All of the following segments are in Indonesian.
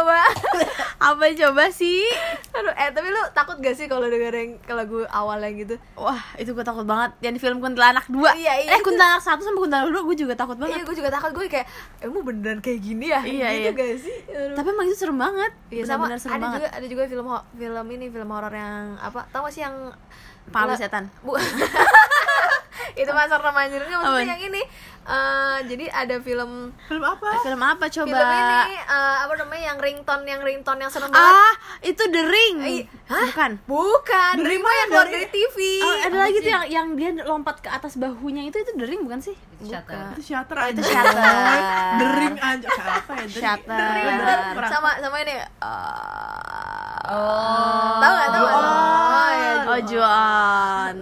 coba? apa coba sih Aduh, eh tapi lu takut gak sih kalau dengerin ke lagu awalnya gitu? wah itu gue takut banget yang di film kuntilanak dua Iya, iya, eh itu- kuntilanak satu sama kuntilanak dua gue juga takut Iya, banget gue juga takut gue kayak emang beneran kayak gini ya? Iya, gitu iya. gak sih? Aduh. tapi emang itu serem banget Iya sama Benar-benar serem ada banget juga ada juga film film ini film horor yang apa tau gak sih yang La- setan. Bu itu pasar remaja maksudnya Apaan? yang ini eh, jadi ada film film apa film apa coba film ini eh, apa namanya yang ringtone yang ringtone yang serem banget ah itu The Ring Ih, hah? bukan bukan dari mana? yang keluar Dari- dari TV Oh, ada lagi tuh yang yang dia lompat ke atas bahunya itu itu The Ring bukan sih? Shutter. itu shutter Oh, aja itu Shutter. dering aja kayak apa ya Dering. Shutter. Dering. Kurang. sama sama ini eh, Oh. tahu nggak tahu? Juon. oh ya Oh Juan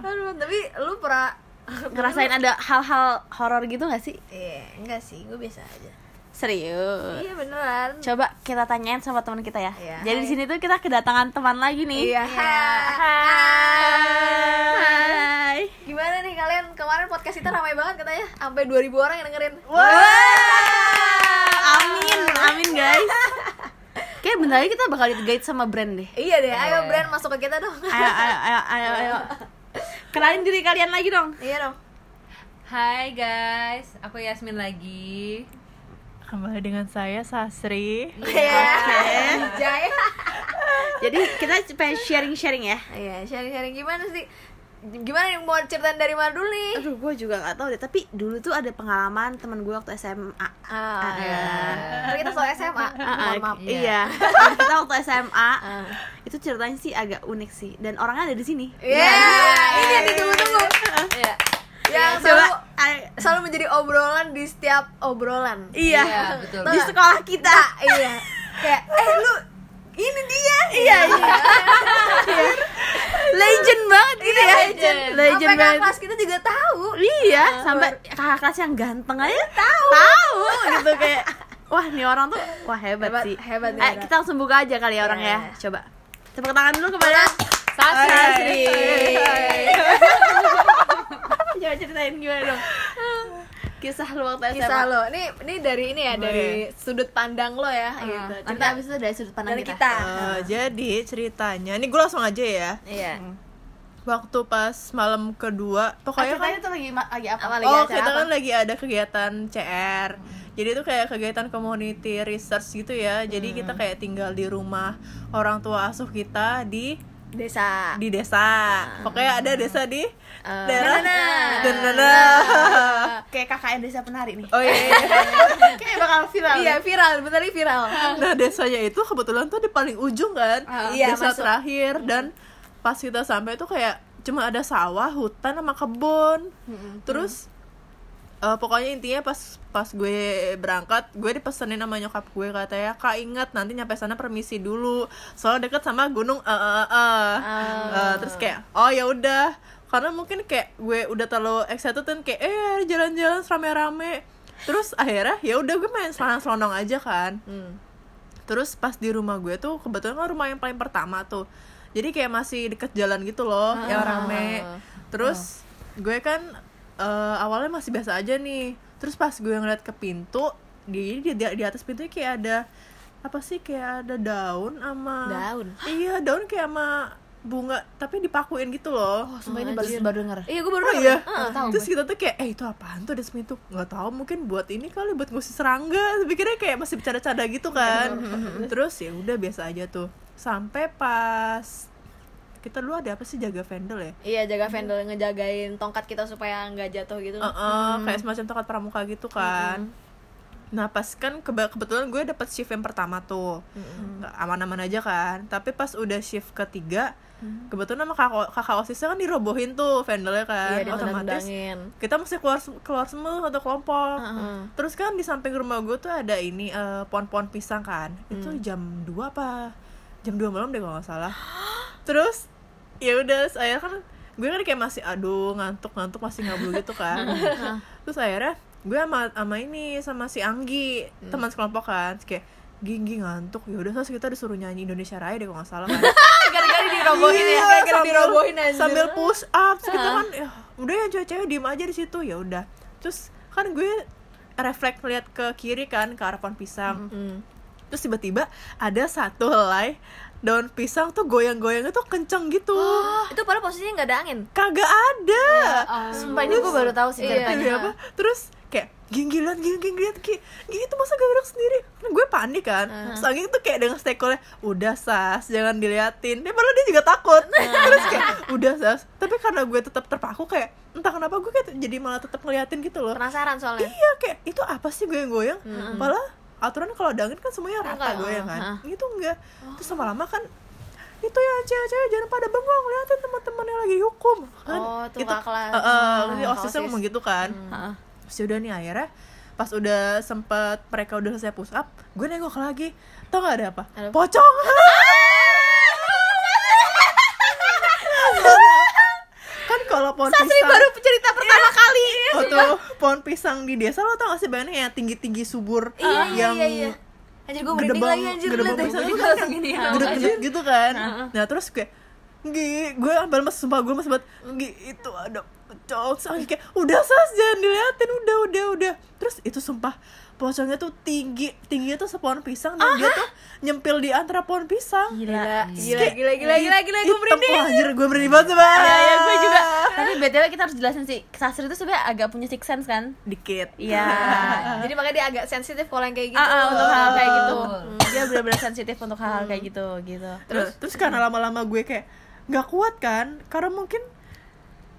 aduh tapi lu pernah Ngerasain ada hal-hal horor gitu gak sih? Iya, enggak sih, gue biasa aja. Serius Iya beneran. Coba kita tanyain sama teman kita ya. Iya. Jadi di sini tuh kita kedatangan teman lagi nih. Iya. Hai. Gimana nih kalian kemarin podcast kita ramai banget katanya, sampai 2000 orang yang dengerin. Amin, amin guys. Kayak bentar lagi kita bakal di-guide sama brand deh. Iya deh, ayo brand masuk ke kita dong. Ayo, ayo, ayo, ayo, ayo. Kenalin diri kalian lagi dong. iya dong. Hai guys, aku Yasmin lagi. kembali dengan saya Sasri Iya. Jaya. Jadi kita pengen sharing-sharing ya. Iya, sharing-sharing gimana sih? Gimana nih mau ceritain dari mana dulu nih? Aduh, gue juga gak tahu deh. Tapi dulu tuh ada pengalaman teman gue waktu SMA. Ah, iya. Kan kita soal SMA. Ah, Mohon maaf. Iya. Teman kita waktu SMA. Itu ceritanya sih agak unik sih. Dan orangnya ada di sini. Iya, ini yang ditunggu-tunggu. Iya. Yang Coba. selalu selalu menjadi obrolan di setiap obrolan. Iya. Iya, betul. Di sekolah kita. iya. Kayak eh lu ini dia. Iya, iya. Legend banget gitu ya. Legend. Legend Sampai banget. kelas kita juga tahu. Iya, sampai kakak kelas yang ganteng aja tahu. Tahu gitu kayak wah, nih orang tuh wah hebat, Hebat, sih. hebat Eh, kita langsung buka aja kali ya orang Iya. ya. Coba. Tepuk tangan dulu kepada. Sasri. Coba ceritain gimana dong. Kisah lu waktu SMA. Kisah lo. Ini ini dari ini ya, Oh, dari iya. sudut pandang lo ya gitu. Nanti abis itu dari sudut pandang dari kita. kita. Eh, jadi ceritanya ini gue langsung aja ya Iya. waktu pas malam kedua Ah, pokoknya ceritanya kan tuh lagi lagi apa? Apa lagi oh kita apa? kan lagi ada kegiatan CR jadi itu kayak kegiatan community research gitu ya jadi kita kayak tinggal di rumah orang tua asuh kita di Desa. di desa pokoknya ada desa di Eh, daerah Danana. Kayak KKN desa penari nih. oh iya, iya. Kayak bakal viral. Iya, viral, bentar ini viral. nah desanya itu kebetulan tuh di paling ujung kan Iya, desa masuk. terakhir dan pas kita sampai tuh kayak cuma ada sawah hutan sama kebun terus eh, pokoknya intinya pas pas gue berangkat gue dipesenin sama nyokap gue katanya kak ingat nanti nyampe sana permisi dulu soalnya deket sama gunung eh eh, eh." Eh, terus kayak oh ya udah karena mungkin kayak gue udah terlalu excited dan kayak eh jalan-jalan rame-rame. Terus akhirnya ya udah gue main selonong aja kan. Hmm. terus pas di rumah gue tuh kebetulan kan rumah yang paling pertama tuh. Jadi kayak masih deket jalan gitu loh yang rame. Terus gue kan eh, awalnya masih biasa aja nih. Terus pas gue ngeliat ke pintu di di, di, di atas pintunya kayak ada apa sih kayak ada daun sama Daun? iya daun kayak sama bunga tapi dipakuin gitu loh. Oh, sumpah ini baru baru denger. Iya, gue baru Oh denger. iya, tahu. terus kita tuh kayak, eh itu apaan tuh ada itu? Nggak tahu mungkin buat ini kali, buat ngusir serangga. Pikirnya kayak masih bercanda-canda gitu kan. Terus ya udah biasa aja tuh. Sampai pas kita dulu ada apa sih jaga vendel ya? Iya, jaga vendor ngejagain tongkat kita supaya nggak jatuh gitu. Heeh, kayak semacam tongkat pramuka gitu kan. Nah pas kan keba- kebetulan gue dapet shift yang pertama tuh. Nggak Aman-aman aja kan. Tapi pas udah shift ketiga Kebetulan sama kakak, kakak osisnya kan dirobohin tuh vendelnya kan Iya, Otomatis kita mesti keluar keluar semua satu kelompok. Heeh. terus kan di samping rumah gue tuh ada ini eh, pohon-pohon pisang kan. Itu Hmm. jam 2 apa jam 2 malam deh kalau nggak salah. Terus ya udah saya kan gue kan kayak masih aduh ngantuk ngantuk masih ngablu gitu kan. Terus akhirnya gue sama sama ini sama si Anggi Hmm. teman sekelompok kan. Kayak ginggi ngantuk. Ya udah terus kita disuruh nyanyi Indonesia Raya deh kalau nggak salah kan? Gara-gara dirobohin ya, Iya, gara-gara sambil- dirobohin aja. sambil push up. Terus kita kan ya udah ya cewek-cewek diem aja di situ. Ya udah. Terus kan gue refleks lihat ke kiri kan ke arah pohon pisang. Hmm. terus tiba-tiba ada satu helai daun pisang tuh goyang-goyangnya tuh kenceng gitu. Itu padahal posisinya nggak ada angin? Kagak ada. Sumpah ini gue baru tahu sih Iya. ceritanya. Demi apa? Terus kayak ginggilan gini gini kayak gini tuh masa gak gerak sendiri. Nah, gue panik kan. Sanging tuh kayak dengan stekelnya udah sas jangan diliatin. Dia malah dia juga takut. Terus kayak udah sas. Tapi karena gue tetap terpaku kayak entah kenapa gue kayak jadi malah tetap ngeliatin gitu loh. Penasaran soalnya. Iya kayak itu apa sih goyang-goyang? Malah aturan kalau ada angin kan semuanya rata Enggak, goyang kan? Itu enggak. Terus lama-lama kan itu ya cewek-cewek jangan pada bengong liatin teman-teman yang lagi hukum. Kan Oh, tuh kakak kelas. Hmm, jadi osisnya osis. ngomong gitu kan. Heeh. Terus udah nih akhirnya pas udah sempet mereka udah selesai push up gue nengok lagi. Tau gak ada apa? Apa? pocong kan kalau pohon Sasri pisang baru cerita pertama kali. waktu pohon pisang di desa lo tau gak sih banyak yang tinggi tinggi subur Iya, iya, yang iya, iya. Anjir gue merinding lagi anjir gedebang pisang. Itu kan gede-gede gitu kan. Nah terus kayak Gi, gue ambil mas sumpah gue mas buat Gi, itu ada Terus kayak udah sas jangan diliatin udah udah udah. Terus itu sumpah pocongnya tuh tinggi tingginya tuh sepohon pisang dan dia tuh nyempil di antara pohon pisang Gila. Gila, gila, gila, gila, gila, gue Hitam, merinding. anjir gue merinding banget Iya, iya, gue juga. Tapi BTW kita harus jelasin sih. Sasri itu sebenarnya agak punya six sense kan? dikit Iya. Jadi makanya dia agak sensitif kalau yang kayak gitu. Ah, ah, untuk hal kayak gitu. Betul. Dia benar-benar sensitif untuk hal kayak gitu, gitu. terus terus karena lama-lama gue kayak nggak kuat kan karena mungkin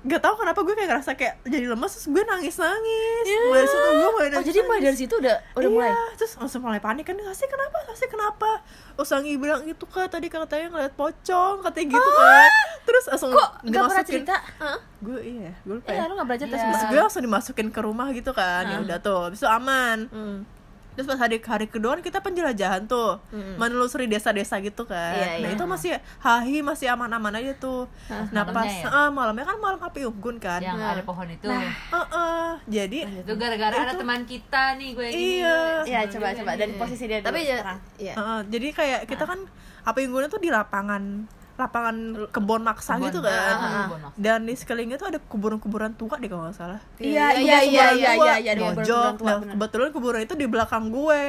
nggak tahu kenapa gue kayak ngerasa kayak jadi lemas terus gue nangis nangis mulai dari situ gue mulai Oh, nangis jadi mulai dari situ udah udah mulai. Iya, terus langsung mulai panik kan ngasih kenapa ngasih kenapa Usangi bilang itu kak tadi katanya ngeliat pocong katanya gitu kan terus langsung Kok gak pernah cerita? Hah? gue iya gue lupa Iya, ya lu gak pernah cerita Iya. terus gue langsung dimasukin ke rumah gitu kan ya udah tuh habis itu aman Hmm. Terus pas hari hari kedua kan kita penjelajahan tuh menelusuri desa-desa gitu kan Iya, nah iya. itu masih hahi masih aman-aman aja tuh nah pas malamnya ya? ah, malamnya kan malam api unggun kan yang Nah. ada pohon itu Heeh, jadi itu gara-gara ada teman kita nih gue yang ini Iya. Iya, coba coba dari posisi dia Tapi dulu ya, sekarang. iya. Heeh, jadi kayak kita kan api unggunnya tuh di lapangan lapangan kebun maksa Kebun, gitu kan. Ah, maksa. dan di sekelilingnya tuh ada kuburan-kuburan tua deh kalau nggak salah. Iya, iya, iya, iya, iya, iya, ada Mojok. kuburan tua, nah bener. kebetulan kuburan itu di belakang gue.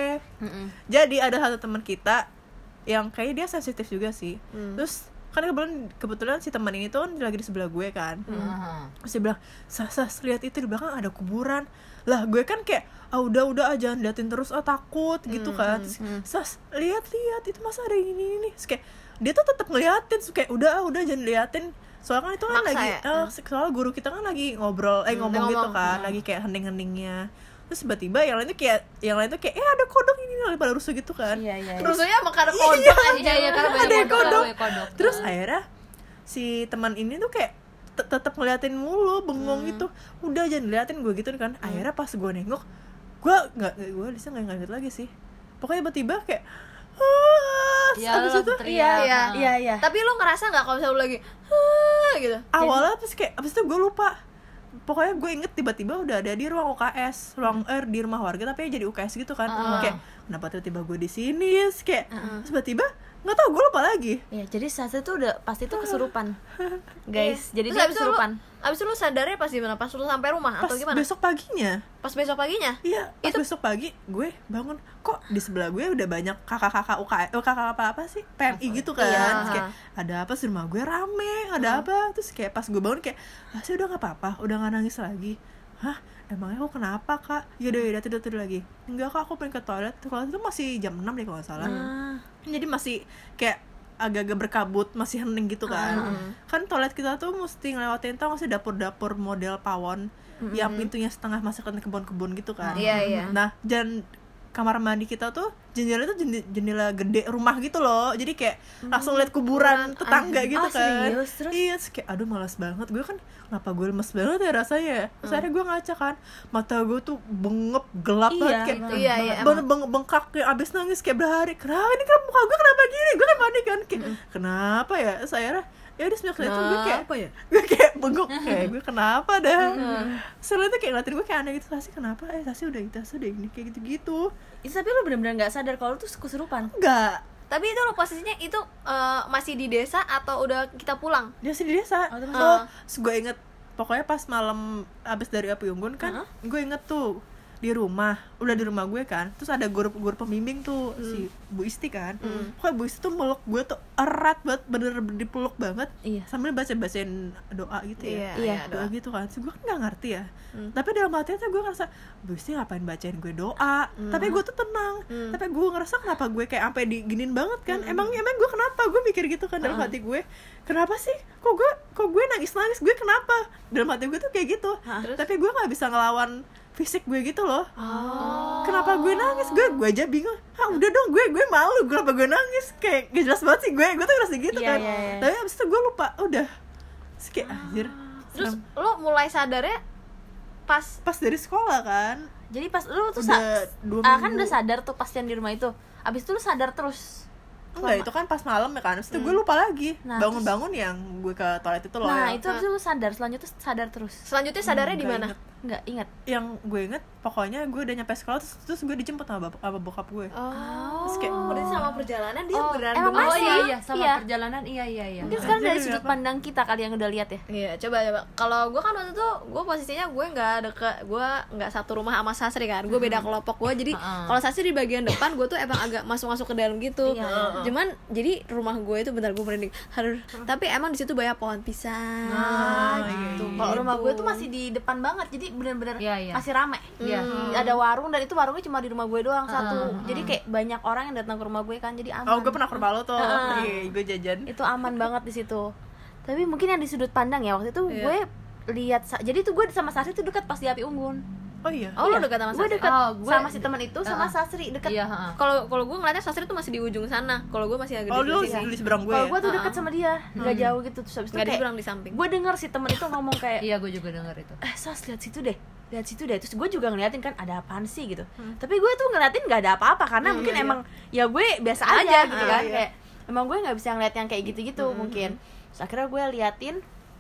Jadi ada satu teman kita yang kayak dia sensitif juga sih. Terus kan kebetulan kebetulan si teman ini tuh kan lagi di sebelah gue kan. Heeh. terus dia bilang sas sas lihat itu di belakang ada kuburan. Lah gue kan kayak ah udah udah ah, jangan liatin terus ah takut gitu kan. Terus, sas lihat lihat itu masa ada ini ini. Terus kayak dia tuh tetap ngeliatin kayak udah ah, udah jangan liatin soalnya kan itu kan Maksa lagi ya? eh, soalnya guru kita kan lagi ngobrol eh ngomong, gitu ngomong. kan lagi kayak hening-heningnya terus tiba-tiba yang lain tuh kayak yang lain tuh kayak eh ada kodok ini lagi pada rusuh gitu kan Iya, iya. iya. Rusuhnya emang karena kodok iya aja. iya karena Ada kodok. banyak kodok terus akhirnya si teman ini tuh kayak te- tetap ngeliatin mulu bengong gitu udah jangan liatin gue gitu kan akhirnya pas gue nengok gue nggak gue bisa nggak ngeliat lagi sih pokoknya tiba-tiba kayak ah, Iya, abis lo itu. Iya, iya. Iya, iya. Tapi lo ngerasa nggak kalau misalnya lo lagi "Hah," gitu? awalnya pas kayak abis itu gue lupa pokoknya gue inget tiba-tiba udah ada di ruang UKS ruang er di rumah warga tapi jadi UKS gitu kan Ah. kayak kenapa tiba-tiba gue di sini kayak terus tiba-tiba nggak tau gue lupa lagi Iya, jadi Sasri tuh udah pasti tuh kesurupan. Guys, jadi Terus dia abis itu lo- kesurupan. Abis itu lo sadarnya pas gimana? Pas lo sampai rumah pas atau gimana? besok paginya Pas besok paginya? Iya, pas Itu- besok pagi gue bangun kok di sebelah gue udah banyak kakak-kakak UKM, oh, kakak apa apa sih PMI gitu kan. Iya. Terus kayak ada apa sih rumah gue rame, ada apa? Terus kayak pas gue bangun kayak, ah sih udah nggak apa-apa, udah nggak nangis lagi. Hah? Emangnya aku kenapa kak? Ya udah udah tidur tidur lagi. Enggak kak, aku pengen ke toilet. Kalau itu masih jam 6 deh kalau nggak salah. Ah. Jadi masih kayak agak-agak berkabut, masih hening gitu kan. Kan toilet kita tuh mesti ngelewatin tau nggak sih dapur-dapur model pawon yang pintunya setengah masuk ke kebun-kebun gitu kan. Iya, iya. Nah, dan kamar mandi kita tuh jendela itu jendela, jendela gede rumah gitu loh. Jadi kayak langsung lihat kuburan tetangga gitu Oh, kan. serius? Terus? Iya, terus kayak aduh malas banget. Gue kan kenapa gue lemes banget ya rasanya. Terus akhirnya gue ngaca kan, mata gue tuh bengep gelap Iya, banget kayak gitu. Iya, iya, beng, beng- bengkak kayak abis nangis kayak berhari. Kenapa ini kan muka gue kenapa gini? Gue kan panik kan kayak kenapa ya? Akhirnya ya udah semenjak itu gue kayak Kenapa ya? gue kayak bengok kayak gue kenapa dah? Soalnya tuh kayak ngeliatin gue kayak aneh gitu Sasi kenapa? Eh Sasi udah itu Sasi udah ini kayak gitu gitu Itu tapi lu bener-bener gak sadar kalau lu tuh kesurupan. enggak Tapi itu lo posisinya itu eh, masih di desa atau udah kita pulang? dia sih di desa. Oh, itu oh, masih- gue inget pokoknya pas malam abis dari api unggun kan gue inget tuh di rumah udah di rumah gue kan terus ada guru guru pembimbing tuh si Bu Isti kan. Kok Bu Isti tuh meluk gue tuh erat banget bener-bener dipeluk banget Iya. sambil baca bacain doa gitu ya. Iya, doa. Gitu kan. Terus gue kan nggak ngerti ya. Tapi dalam hati tuh gue ngerasa Bu Isti ngapain bacain gue doa? Tapi gue tuh tenang. Tapi gue ngerasa kenapa gue kayak sampai diginin banget kan. Emang emang gue kenapa? Gue mikir gitu kan dalam hati gue. Kenapa sih? Kok gue kok gue nangis nangis gue kenapa? Dalam hati gue tuh kayak gitu. Tapi gue nggak bisa ngelawan fisik gue gitu loh. Kenapa gue nangis? Gue gue aja bingung. Ah udah dong gue gue malu. Kenapa gue nangis? Kayak gak jelas banget sih gue. Gue tuh ngerasa gitu Iya, kan. iya, iya. tapi abis itu gue lupa. Udah. Terus kayak anjir. Terus serem. lo mulai sadarnya pas pas dari sekolah kan. Jadi pas lu tuh Udah dua ah, kan udah sadar tuh pas yang di rumah itu. Abis itu lu sadar terus? Enggak itu kan pas malam ya kan. Abis itu gue lupa lagi. Nah, bangun-bangun yang gue ke toilet itu loh. Nah itu abis itu lu sadar. Selanjutnya sadar terus. Selanjutnya sadarnya di nggak mana. Nggak ingat yang gue inget pokoknya gue udah nyampe sekolah terus, terus gue dijemput sama bapak sama bokap gue oh Terus kayak, berarti sama perjalanan dia Oh, beneran emang bengong Oh masih? iya iya sama Iya. perjalanan iya iya iya. mungkin sekarang dari sudut apa? pandang kita kali yang udah lihat ya Iya, coba coba. Kalau gue kan waktu itu gue posisinya gue nggak deket, gue nggak satu rumah sama Sasri kan. Gue beda kelompok gue. Jadi Heeh. kalau Sasri di bagian depan, gue tuh emang agak masuk masuk ke dalam gitu. Iya, iya. Cuman jadi rumah gue itu bentar gue merinding. Harus. Tapi emang di situ banyak pohon pisang. Ah, iya, gitu. iya. Kalau rumah gue tuh masih di depan banget, jadi bener-bener Iya, iya. masih rame. Iya. Ada warung dan itu warungnya cuma di rumah gue doang satu. Jadi kayak banyak orang yang datang ke rumah gue kan, jadi aman. oh gue pernah ke rumah lo tuh Heeh. Iya, gue jajan Itu aman banget di situ. Tapi mungkin yang di sudut pandang ya waktu itu Iya. gue lihat jadi tuh gue sama Sasri tuh dekat pas di api unggun. Oh iya Oh, lo dekat sama Gue Sasri? dekat Oh, gue- sama si teman itu sama Heeh. Sasri dekat. Iya. Kalau kalau gue ngeliatnya Sasri tuh masih di ujung sana. Kalau gue masih agak oh di lu sini. di seberang gue Kalau ya? gue tuh dekat sama dia, nggak jauh gitu terus habis itu kayak seberang di samping. gue denger si temen itu ngomong kayak Iya gue juga denger itu. eh sas lihat situ deh lihat situ deh terus gue juga ngeliatin kan ada apaan sih gitu tapi gue tuh ngeliatin nggak ada apa-apa karena mungkin iya, emang ya gue biasa Aja, aja gitu ah, kan iya. kayak emang gue nggak bisa ngeliat yang kayak gitu-gitu mungkin terus akhirnya gue liatin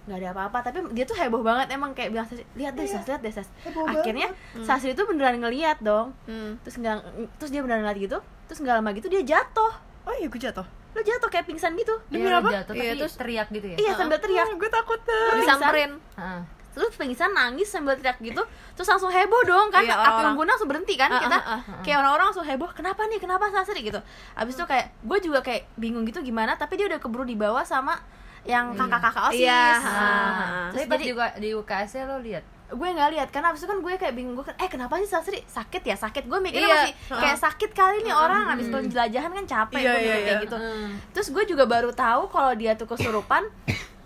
nggak ada apa-apa. Tapi dia tuh heboh banget emang kayak bilang "Sas, lihat deh sas lihat deh sas. Akhirnya sasri itu beneran ngeliat dong. Hmm. terus nggak terus dia beneran ngeliat gitu terus nggak lama gitu dia jatuh. Oh iya gue jatuh? Lo jatuh kayak pingsan gitu. Demi Iya, apa? Jatuh, Iya, tapi terus- teriak gitu ya. iya sambil teriak. Gue takut Pingsan. Disamperin. Heeh. terus pingsan nangis sambil teriak gitu. Terus langsung heboh dong kan? Iya, api unggun langsung berhenti kan? Ah, kita ah, kayak orang-orang langsung heboh kenapa nih? Kenapa sasri gitu. Abis itu kayak gue juga kayak bingung gitu gimana tapi dia udah keburu dibawa sama yang kakak-kakak osis. Iya, Nah, terus jadi juga di UKS lo lihat. gue nggak lihat karena abis itu kan gue kayak bingung gue kan eh kenapa sih sasri sakit ya? Sakit. Gue mikirnya Iya. masih kayak sakit kali nih orang abis penjelajahan kan capek Iya, gue mikir iya, kayak iya. gitu. Terus gue juga baru tahu kalau dia tuh kesurupan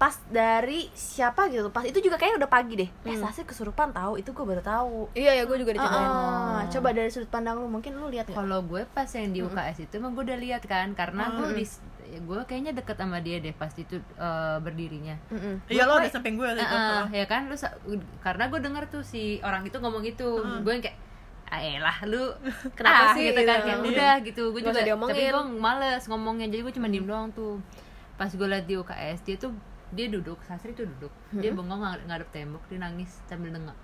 pas dari siapa gitu pas itu juga kayaknya udah pagi deh eh sasri kesurupan tahu itu gue baru tahu Iya ya gue juga diceritain. Ah, coba dari sudut pandang lu mungkin lu lihat? Kalau gue pas yang di UKS itu emang gue udah lihat kan karena gue di ya gue kayaknya deket sama dia deh pas itu eh, berdirinya. Mm-mm. iya lo ada samping gue itu Heeh, ya kan lu karena gue denger tuh si orang itu ngomong gitu gue yang kayak Ayolah lu Kenapa ah, sih?" gitu kan gitu. kayak Iya. udah gitu gue juga tapi gue males ngomongnya jadi gue cuma diem doang tuh pas gue liat di UKS dia tuh dia duduk Sasri tuh duduk. Dia bengong ngadep, ngadep tembok dia nangis sambil dengak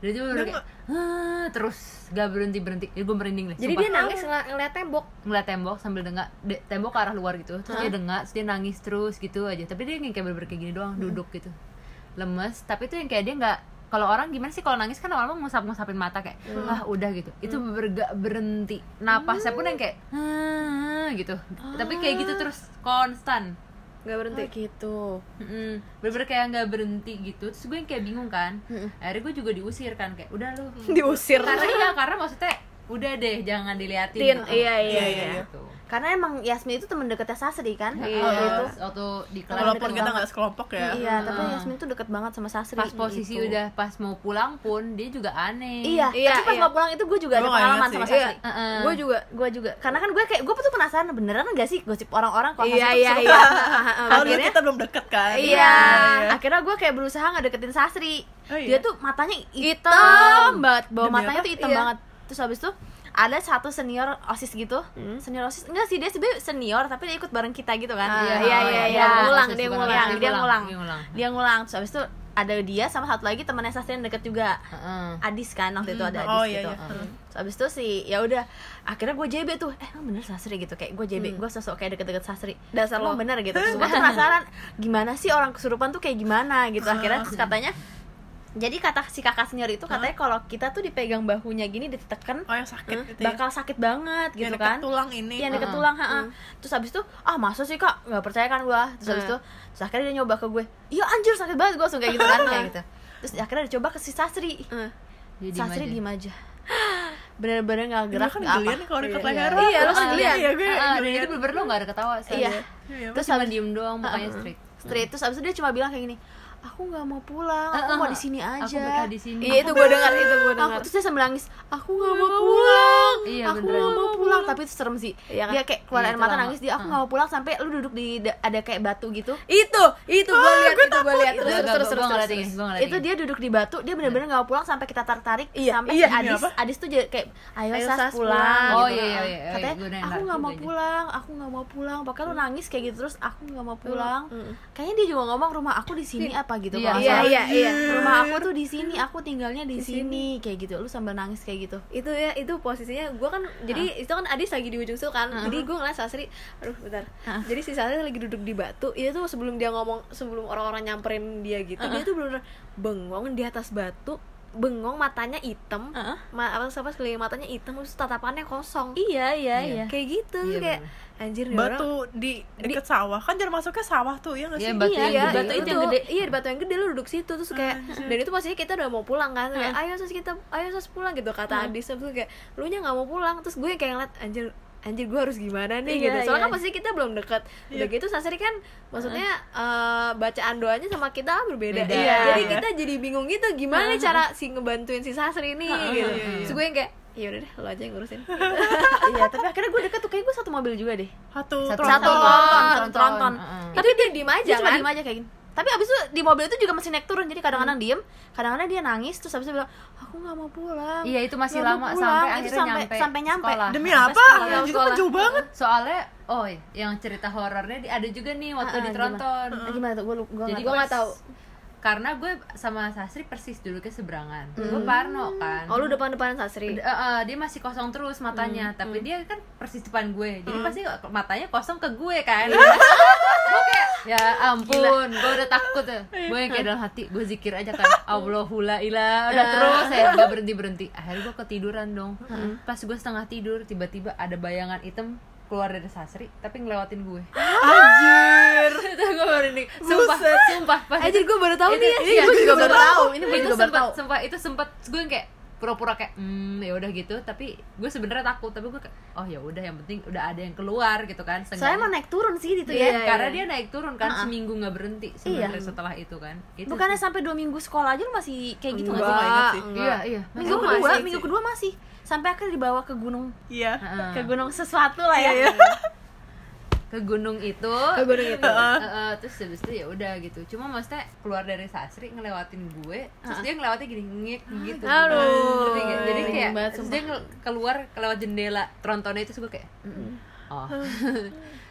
dia tuh udah kayak "Ah," terus gak berhenti berhenti gue merinding deh Jadi sumpah. dia nangis ngel- ngeliat tembok. ngeliat tembok sambil dengak de- tembok ke arah luar gitu. Terus dia dengak terus dia nangis terus gitu aja. Tapi dia kayak bener kayak gini doang duduk gitu. Lemes tapi itu yang kayak dia nggak kalau orang gimana sih kalau nangis kan orang ngusap ngusapin mata kayak ah udah gitu. Itu bergak berhenti. Napasnya pun yang kayak "Ah," gitu. Tapi kayak gitu terus konstan Gak berhenti. gitu Mm-mm. bener-bener kayak nggak berhenti gitu terus gue yang kayak bingung kan akhirnya gue juga diusir kan kayak udah lu Diusir. karena iya karena maksudnya udah deh jangan diliatin Tin, gitu. iya, iya, iya. Gitu. karena emang Yasmin itu temen deketnya Sasri kan Iya. waktu itu waktu di kelas walaupun kita banget. nggak sekelompok ya iya tapi Yasmin itu deket banget sama Sasri pas posisi gitu. udah pas mau pulang pun dia juga aneh iya, Iya, tapi pas iya. mau pulang itu gue juga ada Gua nggak pengalaman sama. Sasri Heeh. gue juga gue juga karena kan gue kayak gue tuh penasaran beneran gak sih gosip orang-orang kalau Iya, Sasri iya, tuh iya. kalau dulu akhirnya kita belum deket kan Iya, akhirnya gue kayak berusaha nggak deketin Sasri. Oh, iya? Dia tuh matanya hitam, Hitam. banget, bawah Demi matanya tuh hitam Iya. banget. Terus habis itu ada satu senior osis gitu, Hmm. senior osis enggak sih dia sebenarnya senior tapi dia ikut bareng kita gitu kan. Ah, Iya, iya, iya, iya. Ngulang, dia ngulang, ngulang. dia ngulang, dia ngulang. dia ngulang. Terus habis itu ada dia sama satu lagi temannya Sasri yang deket juga. Heeh. Adis kan waktu itu ada Adis Oh, iya, gitu. iya. Heeh. Terus abis itu sih ya udah akhirnya gue JB tuh eh emang bener Sasri gitu kayak gue JB gue sosok kayak deket-deket Sasri Dasar lo. bener gitu terus gue tuh penasaran gimana sih orang kesurupan tuh kayak gimana gitu akhirnya terus katanya jadi kata si kakak senior itu katanya kalau kita tuh dipegang bahunya gini ditekan oh yang sakit gitu ya? bakal sakit banget gitu yang kan? tulang ini Iya deket Heeh. tulang, ha Terus habis itu, ah masa sih kak, nggak percaya kan gua? Terus habis Heeh. itu, terus akhirnya dia nyoba ke gue Iya anjir sakit banget, gue langsung kayak gitu kan kayak gitu. Terus akhirnya dia coba ke si Sasri Eh. Jadi Sasri diem diem aja. Bener-bener gak gerak, kan nggak gelian kalau dekat Iya, leher iya, lu Ah, gelian. iya gue dan gelian. itu bener-bener lo gak ada ketawa sih Iya. Iya, terus cuma diem doang mukanya straight. Straight, terus habis itu dia cuma bilang kayak gini Aku nggak mau pulang, aku mau di sini aku aja di sini iya itu gue dengar itu gue Aku dengar terus dia sambil nangis, aku nggak mau pulang, Iya, aku nggak mau pulang. Tapi itu serem sih. Iya kan? Dia kayak keluar Iya, air mata lama. nangis dia, aku nggak mau pulang sampai lu duduk di da- ada kayak batu gitu. itu itu gue lihat itu gue lihat terus terus terus itu dia duduk di batu dia bener-bener nggak mau pulang sampai kita tarik tarik Iya, sampai iya. Adis? Adis tuh kayak ayo, sas, pulang, pulang. Oh, gitu. iya, iya, iya. katanya aku nggak mau pulang aku nggak mau pulang pokoknya lu nangis kayak gitu terus aku nggak mau pulang mm. kayaknya dia juga ngomong rumah aku di sini apa gitu Iya, kalau iya salah. iya iya. Rumah aku tuh di sini aku tinggalnya di sini kayak gitu. Lu sambil nangis kayak gitu. Itu ya itu posisinya gue kan jadi itu kan Adis lagi di ujung situ kan jadi gue ngeliat Sasri aduh bentar. Jadi si Sasri lagi duduk di batu itu tuh sebelum dia ngomong sebelum orang-orang nyamperin dia gitu dia tuh bener bengong di atas batu bengong matanya hitam. Heeh. ma apa apa sekeliling matanya hitam terus tatapannya kosong. Iya iya iya. kayak gitu Iya, kayak anjir nih orang batu di deket sawah kan jalan masuknya sawah tuh ya nggak Iya, sih? batu Iya, yang Iya, gede. batu itu. Yang gede. Iya, di batu yang gede lu duduk situ terus kayak dan itu posisinya kita udah mau pulang kan. Kayak ayo sus kita ayo sus pulang gitu kata Adis terus kayak lu nya nggak mau pulang terus gue kayak ngeliat anjir anjir gue harus gimana nih Iya, gitu. Soalnya iya. kan pasti kita belum deket. Udah gitu Sasri kan maksudnya eh, bacaan doanya sama kita kan berbeda. Beda. Iya. Jadi Iya. kita jadi bingung gitu gimana cara si ngebantuin si Sasri ini gitu. iya, iya. Terus gue yang kayak ya udah deh lo aja yang ngurusin. iya tapi akhirnya gue deket tuh kayak gue satu mobil juga deh satu Satu tronton. satu Tronton, tronton tronton. tronton Heeh. Tapi dia diem aja dia cuma kan. diem aja kayak gini tapi abis itu di mobil itu juga masih naik turun jadi kadang-kadang diem kadang-kadang dia nangis terus abis itu bilang aku nggak mau pulang Iya, itu masih Nggak mau lama pulang." sampai Itu akhirnya sampai, nyampe sampai nyampe sekolah. demi Sampai apa sekolah. ya juga sekolah. jauh banget soalnya oh yang cerita horornya ada juga nih waktu Ah, di ah, Tronton gimana, Ah, gimana tuh gue gue Jadi Gue nggak tahu. Karena gue sama Sasri persis duduknya seberangan. Gue Parno kan. Oh lu depan-depanan Sasri. Udah, eh, eh, dia masih kosong terus matanya. Hmm, tapi dia kan persis depan gue. Jadi pasti matanya kosong ke gue kan. Gue kayak ya ampun gue udah takut ya gue yang kayak dalam hati gue zikir aja kan. Allahula ilah udah terus saya nggak berhenti berhenti. Akhirnya gue ketiduran dong. Pas gue setengah tidur tiba-tiba ada bayangan hitam keluar dari sasri tapi ngelewatin gue. Anjir. Itu gue baru ini sumpah sumpah pas Anjir gue baru tahu nih. iya, gue juga baru tahu, ini gue juga baru tahu. sempat itu sempat gue kayak pura-pura kayak hmm ya udah gitu. Tapi gue sebenarnya takut. Tapi gue kayak oh ya udah yang penting udah ada yang keluar gitu kan. Soalnya Seenggaknya- emang naik turun sih gitu Iya, ya. karena dia naik turun kan Ha-ha. seminggu nggak berhenti sebenarnya setelah itu kan. Itu bukannya sampai dua minggu sekolah aja lu masih kayak gitu nggak Enggak. sih. Iya iya. Minggu kedua masih minggu kedua masih. Sampai akhirnya dibawa ke gunung. Iya. Ha-ha. ke gunung sesuatu lah ya ke gunung itu. Ke gunung itu. Eh, eh, terus habis itu ya udah gitu. Cuma maksudnya keluar dari sasri ngelewatin gue terus dia ngelewatin gini ngik gitu. Aduh. Jadi kayak banget, terus dia keluar kelewat jendela trontonnya itu gue kayak oh.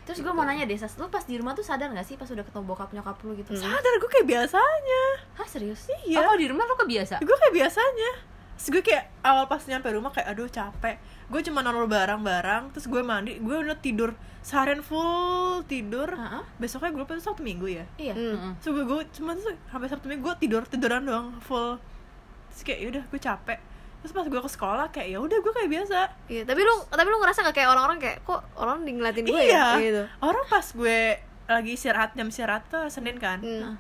Terus gue mau nanya deh Sas, lu pas di rumah tuh sadar gak sih pas udah ketemu bokap nyokap lu gitu? Sadar gue kayak biasanya. Hah serius? Iya. Oh kalau di rumah lo kebiasa? Gue kayak biasanya terus gue kayak awal pas nyampe rumah kayak aduh capek. Gue cuma naruh barang-barang terus gue mandi gue udah tidur seharian full tidur. Ha-ha. besoknya gue tuh sabtu minggu ya? Iya. Heeh. terus gue, gue cuma tuh sampai sabtu minggu gue tidur tiduran doang full. Terus kayak yaudah gue capek. Terus pas gue ke sekolah kayak ya udah gue kayak biasa. Iya, tapi lu tapi lu ngerasa gak kayak orang-orang kayak kok orang di ngeliatin gue iya. ya? Gitu. orang pas gue lagi istirahat jam istirahat tuh senin kan. Hmm.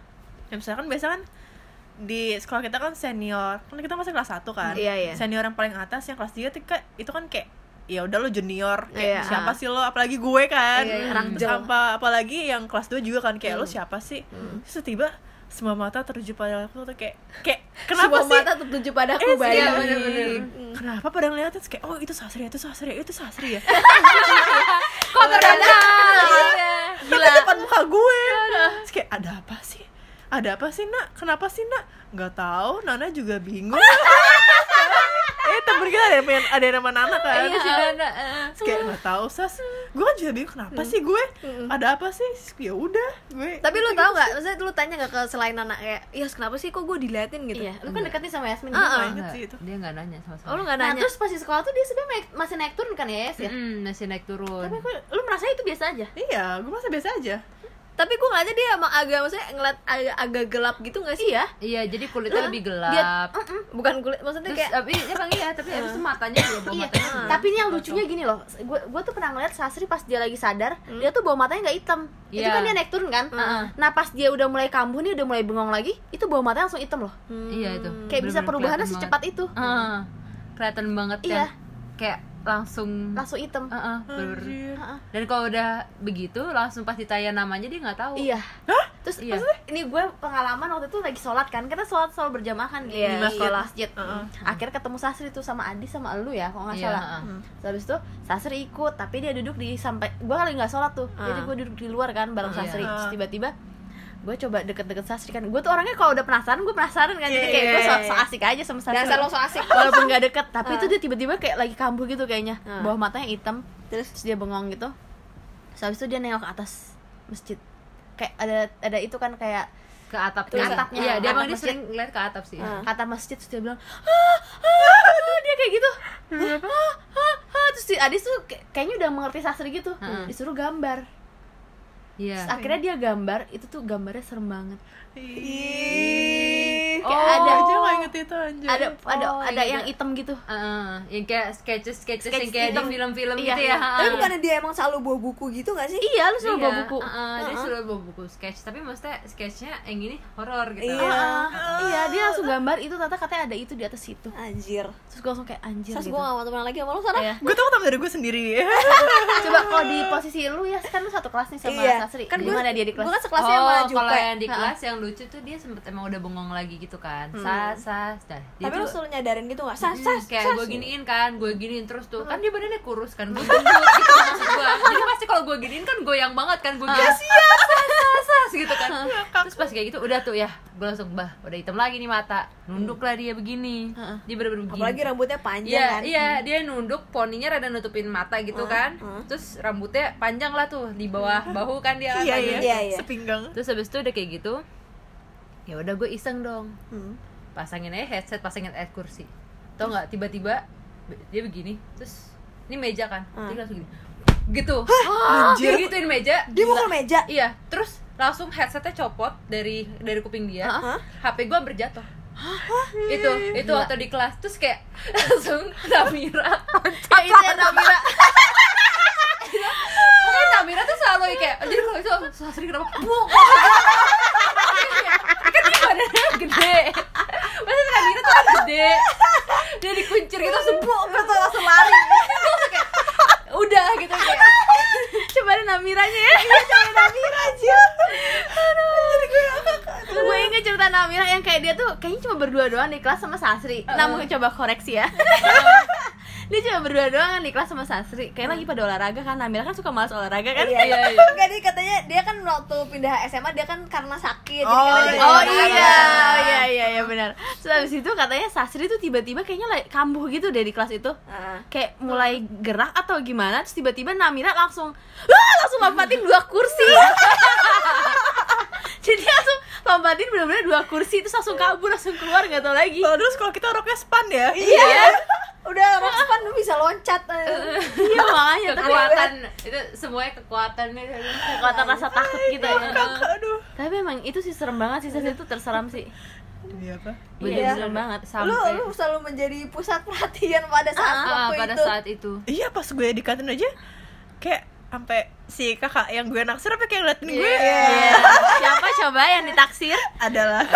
jam istirahat kan biasa kan di sekolah kita kan senior. Kan kita masih kelas 1 kan. Iya, iya. senior yang paling atas yang kelas 3 tuh kayak itu kan kayak ya udah lo junior. Kayak Iya. siapa sih lo? Apalagi gue kan. Iya, iya, Terus apa apalagi yang kelas 2 juga kan. Kayak Hmm. lo siapa sih? Terus tiba semua mata tertuju pada aku tuh kayak kayak kenapa Semua sih? mata tertuju padaku Eh, bayi. iya, bener-bener. kenapa pada ngeliatin kayak oh itu sasri itu sasri itu sasri ya? Kok terkenal gila. Depan muka gue. Terus kayak ada apa sih ada apa sih nak? Kenapa sih nak? Nggak tahu Nana juga bingung. Eh temen kita ada yang pengen- ada yang nama Nana kan? Iya sih Nana. Terus kayak nggak tahu sas. Gue kan juga bingung kenapa sih gue? Ada apa sih? Ya udah gue Tapi lu tau gak, maksudnya lu tanya gak ke selain anak kayak, iya kenapa sih kok gue diliatin? gitu? iya lu kan dekat nih sama Yasmin. Nggak Nggak, sih itu. dia nggak nanya sama sekali. Oh lu gak nah nanya? terus pas di sekolah tuh dia sebenarnya naik- masih naik turun kan ya Yas ya? Mm, masih naik turun. Tapi kok lu merasa itu biasa aja? Iya gue masa biasa aja tapi gue ngeliatnya dia emang agak maksudnya ngeliat agak, agak gelap gitu gak sih iya iya jadi kulitnya lebih gelap dia mm-mm. bukan kulit maksudnya terus kayak tapi ya bang iya tapi habis itu matanya dia bawa Iya, matanya tapi ini yang lucunya gini loh, gue gue tuh pernah ngeliat Sasri pas dia lagi sadar, dia tuh bawa matanya nggak hitam. Itu Iya. kan dia naik turun kan. Nah pas dia udah mulai kambuh nih, udah mulai bengong lagi, itu bawa matanya langsung hitam loh. iya itu Kayak bisa Bener-bener perubahannya kelihatan secepat itu, banget. Heeh. kelihatan banget Iya. kan kayak langsung langsung hitam. Heeh, bener-bener. Anjir. Heeh. dan kalau udah begitu langsung pas ditanya namanya dia nggak tahu Iya. Terus Iya. maksudnya ini gue pengalaman waktu itu lagi sholat kan, kita sholat selalu berjamaah kan di, Iya, di sekolah. masjid. Heeh. Akhirnya ketemu Sasri tuh sama Adi sama elu ya, kalau nggak Iya, salah. heeh. Terus habis itu Sasri ikut, tapi dia duduk di sampai gue kali nggak sholat tuh, jadi Ah. gue duduk di luar kan bareng Iya. Sasri. Terus tiba-tiba gue coba deket-deket Sasri kan, gue tuh orangnya kalau udah penasaran gue penasaran kan, jadi Iya, kayak iya, gue so, iya. so asik aja sama Sasri. dasar lo so asik Walaupun gak deket, tapi Ah. itu dia tiba-tiba kayak lagi kambuh gitu kayaknya, Ah. bawah matanya hitam, terus terus dia bengong gitu. Terus habis itu dia nengok ke atas masjid, kayak ada ada itu kan kayak ke atap Ke tuh. atapnya. iya dia Atap emang dia masjid. sering ngeliat ke atap sih Ah. kata masjid terus dia bilang ah, ah, dia kayak gitu ah, ah, ah. terus si Adis tuh kayak- kayaknya udah mengerti sastra gitu Heeh. disuruh gambar iya. Terus akhirnya dia gambar itu tuh gambarnya serem banget. Ih, Kayak oh, ada- aja nggak inget itu anjir. ada ada Oh, ada iya, yang ada. hitam gitu Heeh, yang kayak sketches sketches Sketch yang kayak hitam. di film-film Iya, gitu ya iya. tapi heeh. bukannya dia emang selalu bawa buku gitu gak sih iya lu suruh Iya, bawa buku heeh, dia Heeh. selalu bawa buku sketch tapi maksudnya sketchnya yang ini horor gitu Iya. Ah, ah. iya dia langsung gambar itu ternyata katanya ada itu di atas situ anjir terus gue langsung kayak anjir Sas gitu gue gak mau temenan lagi sama lo sana Iya. Gue tau temen dari gue sendiri. coba kalau di posisi lu ya kan lu satu kelas nih sama Iya. Sasri kan gue gimana dia di kelas gue kan sekelasnya sama oh, Jupe kalau yang di kelas yang lucu tuh dia sempet emang udah bengong lagi gitu kan. Sas sas dah. Dia tapi tuh- selalu nyadarin gitu gak sas Hmm, sas kayak gue giniin kan gue giniin terus tuh. Kan dia badannya kurus kan gue gendut gitu maksud gue jadi pasti kalau gue giniin kan goyang banget kan gue gini sas sas sas gitu kan. Terus pas kayak gitu udah tuh ya gue langsung bah udah hitam lagi nih mata. Nunduk lah dia begini. Heeh. dia bener-bener begini. Apalagi rambutnya panjang Iya, kan? iya, dia nunduk, poninya rada nutupin mata gitu Hmm, kan. hmm. Terus rambutnya panjang lah tuh di bawah bahu kan dia kan Iya iya. Iya, iya. Sepinggang. Terus habis itu udah kayak gitu. Ya udah gue iseng dong. Hmm. Pasangin aja headset, pasangin air kursi. Tau nggak tiba-tiba dia begini, terus ini meja kan. Hmm. Dia langsung gini. Gitu. Anjir. Dia gituin meja. dia mukul meja Iya, terus langsung headsetnya copot dari dari kuping dia. Hah? HP gue hampir jatuh. itu itu waktu di kelas terus kayak langsung Namira oh itu yang Namira Pokoknya Namira tuh selalu kayak jadi kalau itu Sasri kenapa? Bu kan dia badannya gede. Masa Namira tuh kan gede. Dia dikuncir gitu terus tuh langsung lari. Kayak udah gitu kayak. Coba deh Namiranya ya. Namira aja gue inget cerita Namira yang kayak dia tuh kayaknya cuma berdua doang di kelas sama Sasri. Namun coba koreksi ya dia cuma berdua doang kan di kelas sama Sasri kayak lagi pada olahraga kan Namira kan suka malas olahraga kan Iya, Iya, iya. iya. Enggak, dia katanya dia kan waktu pindah SMA dia kan karena sakit. Oh, jadi iya. Oh iya, oh iya iya iya benar. Terus habis itu katanya Sasri tuh tiba-tiba kayaknya like, kambuh gitu deh di kelas itu. Ah. Kayak mulai gerak atau gimana terus tiba-tiba Namira langsung Wah, langsung lompatin dua kursi. Jadi langsung lompatin bener-bener dua kursi terus langsung kabur langsung keluar nggak tahu lagi. Kalau dulu sekolah kita roknya span ya. Iya, Udah Roxpan lu bisa loncat. eh. iya makanya kekuatan itu semuanya kekuatan nih kekuatan rasa takut gitu ya. Tapi emang itu sih serem banget sih itu terseram sih. Iya apa? Iya, Iya. serem banget. Lu sampai lu selalu menjadi pusat perhatian pada saat Ah, waktu pada itu. saat itu Iya pas gue di kantin aja kayak sampai si kakak yang gue naksir apa kayak ngeliatin gue? Iya. Siapa coba yang ditaksir? adalah.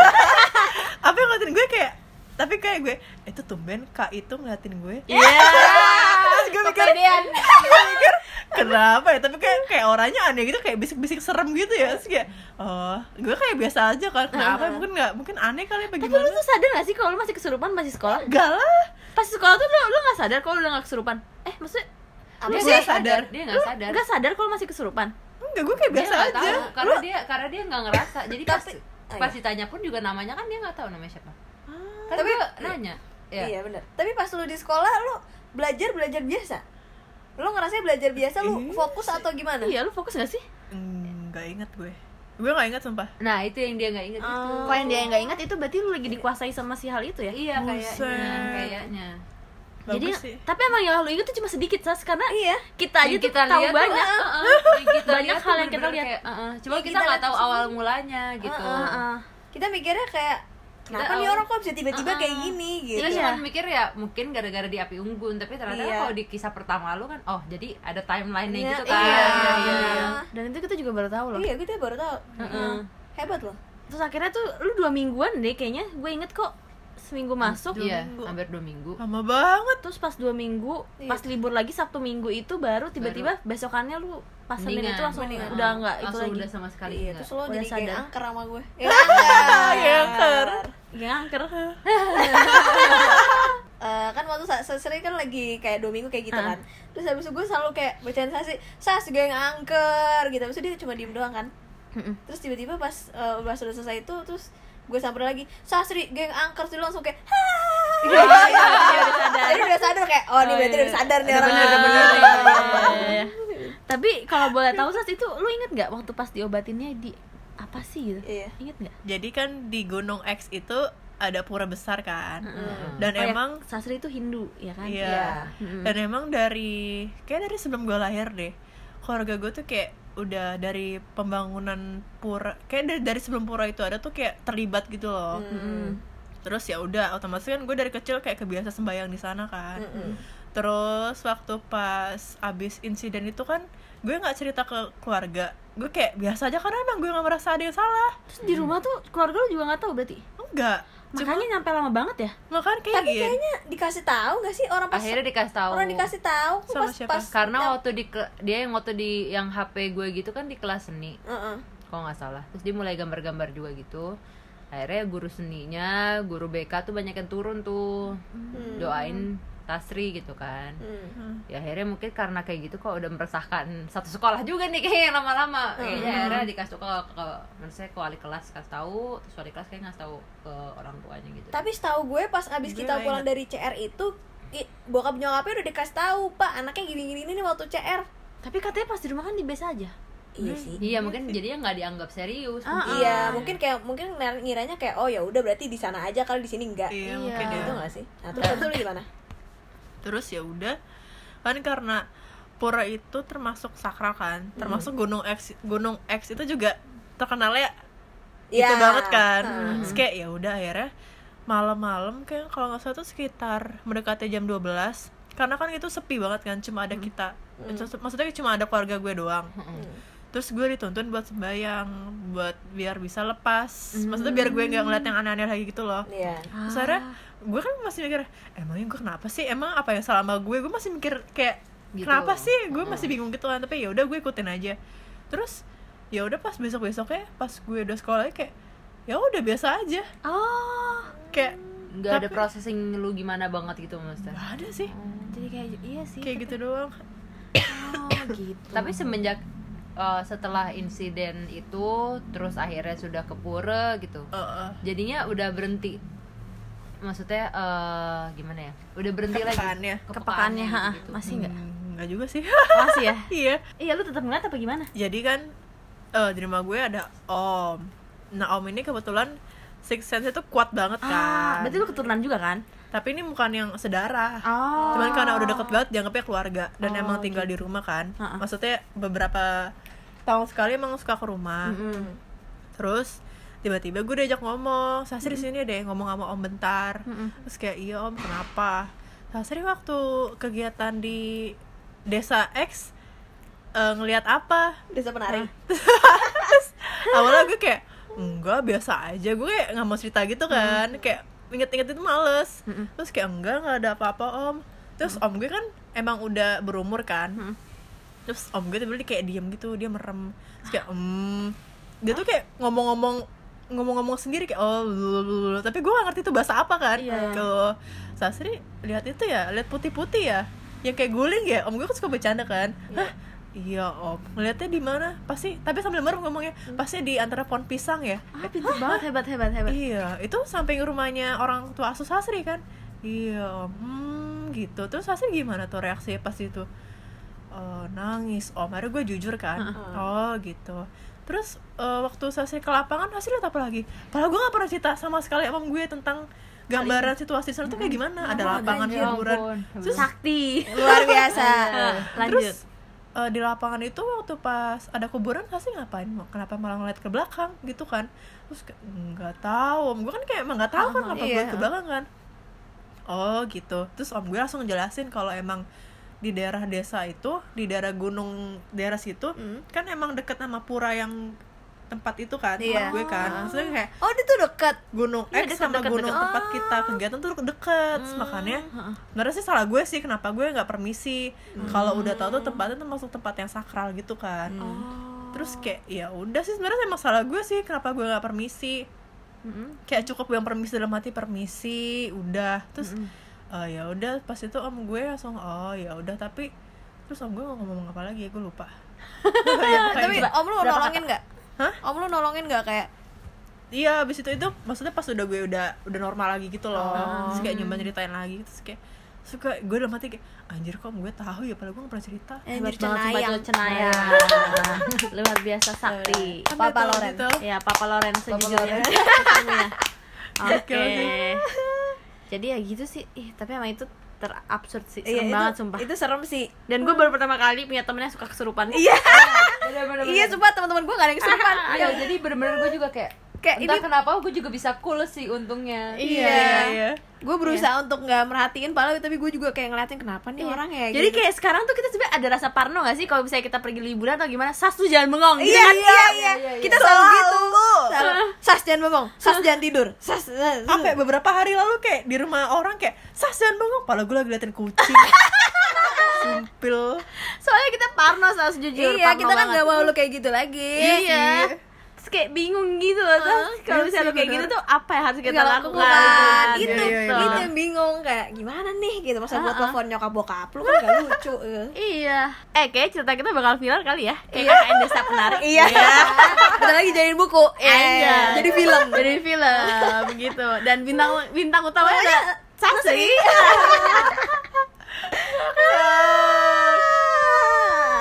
Apa yang ngeliatin gue kayak tapi kayak gue itu tumben kak itu ngeliatin gue. Iya. terus gue mikir gue mikir kenapa ya? Tapi kayak kayak orangnya aneh gitu kayak bisik-bisik serem gitu ya. Terus kayak oh gue kayak biasa aja kan. Kenapa mungkin nggak mungkin aneh kali apa Tapi gimana lu tuh sadar gak sih kalau lu masih kesurupan masih sekolah? Gak lah. Pas sekolah tuh lu lu gak sadar kalau lu udah gak kesurupan. Eh, maksudnya Apa dia sih? sadar. sadar dia nggak lu sadar gak sadar kalau masih kesurupan? enggak gue kayak dia biasa aja tahu karena dia karena dia nggak ngerasa jadi pas Tapi- oh, pas iya. ditanya pun juga namanya kan dia nggak tahu namanya siapa kan Tapi- gue nanya ya Iya benar. Tapi pas lu di sekolah lu belajar belajar biasa. Lu ngerasa belajar biasa lu Iya fokus atau gimana? Iya, lu fokus gak sih? Enggak inget gue Gue gak inget sumpah nah itu yang dia nggak inget itu Kalau yang dia nggak ingat itu berarti lu lagi dikuasai sama si hal itu ya? iya Buset. kayaknya jadi sih. tapi emang yang lu inget tuh cuma sedikit sas karena Iya. kita aja Yang tuh kita tahu lihat tuh, banyak uh, uh, yang kita Banyak lihat hal yang kita lihat. kayak, uh, uh, cuma kita kita nggak tahu awal mulanya gitu Uh, uh. Heeh. kita mikirnya kayak kenapa nih orang kok bisa tiba-tiba Uh-uh. kayak gini gitu Kita Iya. cuma mikir ya mungkin gara-gara di api unggun tapi ternyata Iya. kalau di kisah pertama lu kan oh jadi ada timeline-nya Iya, gitu kan iya, Iya, iya. iya. dan itu kita juga baru tahu loh iya kita baru tahu Heeh. hebat loh terus akhirnya tuh lu dua mingguan deh kayaknya gue inget kok seminggu masuk iya minggu. hampir dua minggu lama banget terus pas dua minggu Iya. pas libur lagi sabtu minggu itu baru tiba-tiba besokannya lu pas senin Mendingan. itu langsung Mendingan. udah nggak itu lagi udah sama sekali iya enggak. terus lo Udah jadi kayak sadar. angker sama gue ya angker ya angker Gak angker Eh, kan waktu sering kan lagi kayak dua minggu kayak gitu Ah. kan terus habis itu gue selalu kayak bacain sasi sas gue yang angker gitu habis itu dia cuma diem doang kan terus tiba-tiba pas eh, pas sudah selesai itu terus gue samper lagi sasri geng angker sih langsung kayak Hah! Iya, dia udah sadar. Jadi udah sadar kayak oh, ini Oh, berarti iya. udah sadar nih Udah orang bener, bener. bener. Iya, iya. tapi kalau boleh tahu sas itu lu inget nggak waktu pas diobatinnya di apa sih gitu Iya. inget nggak jadi kan di Gunung X itu ada pura besar kan dan Oh, ya, emang sasri itu Hindu ya kan Iya. Mm-mm. Dan emang dari kayak dari sebelum gue lahir deh, keluarga gue tuh kayak udah dari pembangunan pura, kayak dari, dari sebelum pura itu ada tuh kayak terlibat gitu loh. Mm-mm. Terus ya udah, otomatis kan gue dari kecil kayak kebiasa sembayang di sana kan. Terus waktu pas abis insiden itu kan gue nggak cerita ke keluarga, gue kayak biasa aja karena emang gue nggak merasa ada yang salah. terus di rumah tuh keluarga lu juga nggak tahu berarti Enggak. Cuma makanya nyampe lama banget ya makan kayak Tapi gini. kayaknya dikasih tahu gak sih orang pas akhirnya dikasih tahu orang dikasih tahu kok Sama pas siapa? pas karena yang- waktu di dia yang waktu di yang HP gue gitu kan di kelas seni Heeh. kalau nggak salah terus dia mulai gambar-gambar juga gitu akhirnya guru seninya guru BK tuh banyak yang turun tuh Hmm. doain Tasri gitu kan Hmm. ya akhirnya mungkin karena kayak gitu kok udah meresahkan satu sekolah juga nih kayaknya lama-lama kayaknya akhirnya dikasih tau ke, ke maksudnya ke wali kelas kasih tahu terus wali kelas kayak ngasih tahu ke orang tuanya gitu Tapi setahu gue pas abis Gue kita nggak pulang ingat. dari CR itu i- bokap nyokapnya udah dikasih tahu pak anaknya gini-gini nih waktu CR. tapi katanya pas di rumah kan di biasa aja Iya sih. iya mungkin jadinya nggak dianggap serius Ah, mungkin. Iya, mungkin kayak mungkin ngiranya kayak oh ya udah berarti di sana aja kalau di sini enggak. Iya, Iya. mungkin ya. Itu enggak sih? Nah, terus habis itu gimana? Terus ya udah. Kan karena pura itu termasuk sakral kan termasuk gunung X gunung X itu juga terkenalnya itu Iya. banget kan. Hmm. terus kayak ya udah akhirnya malam-malam kayak kalau nggak salah tuh sekitar mendekati jam 12 karena kan itu sepi banget kan cuma ada kita Maksud- maksudnya cuma ada keluarga gue doang. Terus gue dituntun buat sembayang buat biar bisa lepas. Maksudnya biar gue nggak ngeliat yang aneh-aneh lagi gitu loh. Iya. Terus akhirnya gue kan masih mikir emangnya gue kenapa sih? Emang apa yang salah sama gue gue masih mikir kayak Gitu. kenapa sih? Gue masih bingung gitu kan tapi ya udah gue ikutin aja. Terus ya udah pas besok besoknya pas gue udah sekolah kayak ya udah biasa aja. Oh. Kayak nggak ada Tapi- processing lu gimana banget gitu maksudnya? Gak ada sih. Jadi kayak iya sih kayak gitu doang. Oh gitu. Tapi semenjak uh, setelah insiden itu terus akhirnya sudah ke pura gitu Heeh. jadinya udah berhenti maksudnya eh, gimana ya udah berhenti Kepekaannya. lagi kepekaannya ha, gitu. masih nggak? Hmm, nggak juga sih. Masih ya? Iya. Iya lu tetap ngeliat apa gimana? Jadi kan eh di rumah gue ada om. Nah om ini kebetulan six sense itu kuat banget ah kan. berarti lu keturunan juga kan? Tapi ini bukan yang sedarah oh. Cuman karena udah deket banget dianggapnya keluarga. Dan Oh, emang tinggal di rumah kan. Ha-ha. maksudnya beberapa tahun sekali emang suka ke rumah. Mm-mm. terus tiba-tiba gue diajak ngomong Sasri sini deh ngomong sama om bentar. Mm-mm. terus kayak iya om kenapa? Sasri waktu kegiatan di desa X eh, ngelihat apa? Desa penari. awalnya gue kayak enggak biasa aja. Gue kayak nggak mau cerita gitu kan kayak inget-inget itu males. Mm-mm. terus kayak enggak nggak ada apa-apa om. Terus om gue kan emang udah berumur kan. Mm. terus om gue tiba-tiba kayak diem gitu dia merem. Terus kayak hmm. Dia tuh kayak ngomong-ngomong ngomong-ngomong sendiri kayak oh blablabla. tapi gue gak ngerti itu bahasa apa kan Iya. tuh Sasri lihat itu ya lihat putih-putih ya yang kayak guling ya om gue kan suka bercanda kan hah iya om ngeliatnya di mana pasti tapi sambil merem ngomongnya pasti di antara pohon pisang ya ah pintar banget hebat hebat hebat Iya, itu samping rumahnya orang tua asuh Sasri kan. Iya, om. hmm, gitu. Terus Sasri gimana tuh reaksinya pas itu? Oh, nangis. Om, akhirnya gue jujur kan. Oh, gitu. Terus eh, waktu Sasri ke lapangan, Sasri lihat apa lagi? Padahal gue gak pernah cerita sama sekali sama gue tentang gambaran situasi di sana tuh kayak gimana. Ada lapangan hiburan. terus sakti. Luar biasa. Lanjut terus eh, di lapangan itu waktu pas ada kuburan pasti ngapain? Kenapa malah ngeliat ke belakang? Gitu kan. Terus nggak tahu. Om gue kan kayak emang nggak tahu kan kenapa gue iya. ke belakang kan oh gitu. Terus om gue langsung jelasin kalau emang di daerah desa itu di daerah gunung daerah situ Hmm. kan emang deket sama pura yang tempat itu kan Iya. tempat gue kan. Maksudnya kayak oh dia tuh deket. gunung Iya, X deket, sama deket, gunung deket. tempat kita kegiatan tuh deket. Makanya sebenarnya sih salah gue sih kenapa gue nggak permisi. Kalau udah tahu tuh tempatnya tuh masuk tempat yang sakral gitu kan. Terus kayak ya udah sih sebenarnya emang salah gue sih kenapa gue nggak permisi. Kayak cukup yang permisi dalam hati permisi udah. Terus eh, ya udah pas itu om gue langsung oh ya udah tapi terus om gue ngomong apa lagi gue lupa Ya, tapi gitu. om lu nolongin nggak Hah? om lu nolongin nggak kayak Iya, abis itu itu maksudnya pas udah gue udah udah normal lagi gitu loh. Terus kayak nyoba ceritain lagi terus kayak suka gue udah mati kayak anjir kok gue tahu ya padahal gue gak pernah cerita. eh, sumpah cenayang. itu cenayang luar biasa sakti Kan Papa gitu, Loren. gitu. ya papa Loren sejujurnya Loren. oke Oke, oke. Jadi ya gitu sih. Ih tapi emang itu terabsurd sih. Iya, serem itu- banget sumpah. itu serem sih. Dan gue baru pertama kali punya temen yang suka kesurupan. Iya. Iya sumpah teman-teman gue gak ada yang kesurupan. Iya, jadi bener-bener gue juga kayak Kayak entah ini- kenapa gue juga bisa cool sih untungnya Iya. iya. gue berusaha untuk nggak merhatiin padahal tapi gue juga kayak ngeliatin kenapa nih Iya. orang ya jadi gitu. kayak sekarang tuh kita sebenarnya ada rasa parno gak sih kalau misalnya kita pergi liburan atau gimana sas tuh jangan bengong gitu iya kan? iya iya iya, iya. kita selalu gitu Selalu, sas jangan bengong sas jangan tidur sas, ya, beberapa hari lalu kayak di rumah orang kayak sas jangan bengong, padahal gue lagi liatin kucing. Sumpil. soalnya kita parno sas jujur iya parno kita kan banget. nggak mau lu kayak gitu lagi iya terus kayak bingung gitu loh tuh ah, kalau iya misalnya lo kayak gitu tuh apa yang harus kita lakukan, lakukan. Iya, iya, itu itu yang bingung kayak gimana nih? Gitu. Masa buat ah, ah. telepon nyokap bokap lu kan gak lucu eh. iya. Eh kayak cerita kita bakal viral kali ya. Kayak kan desa menarik iya. Kita lagi jadiin buku. Iya. Jadi film. Jadi film gitu. Dan bintang bintang utamanya ada Sasri.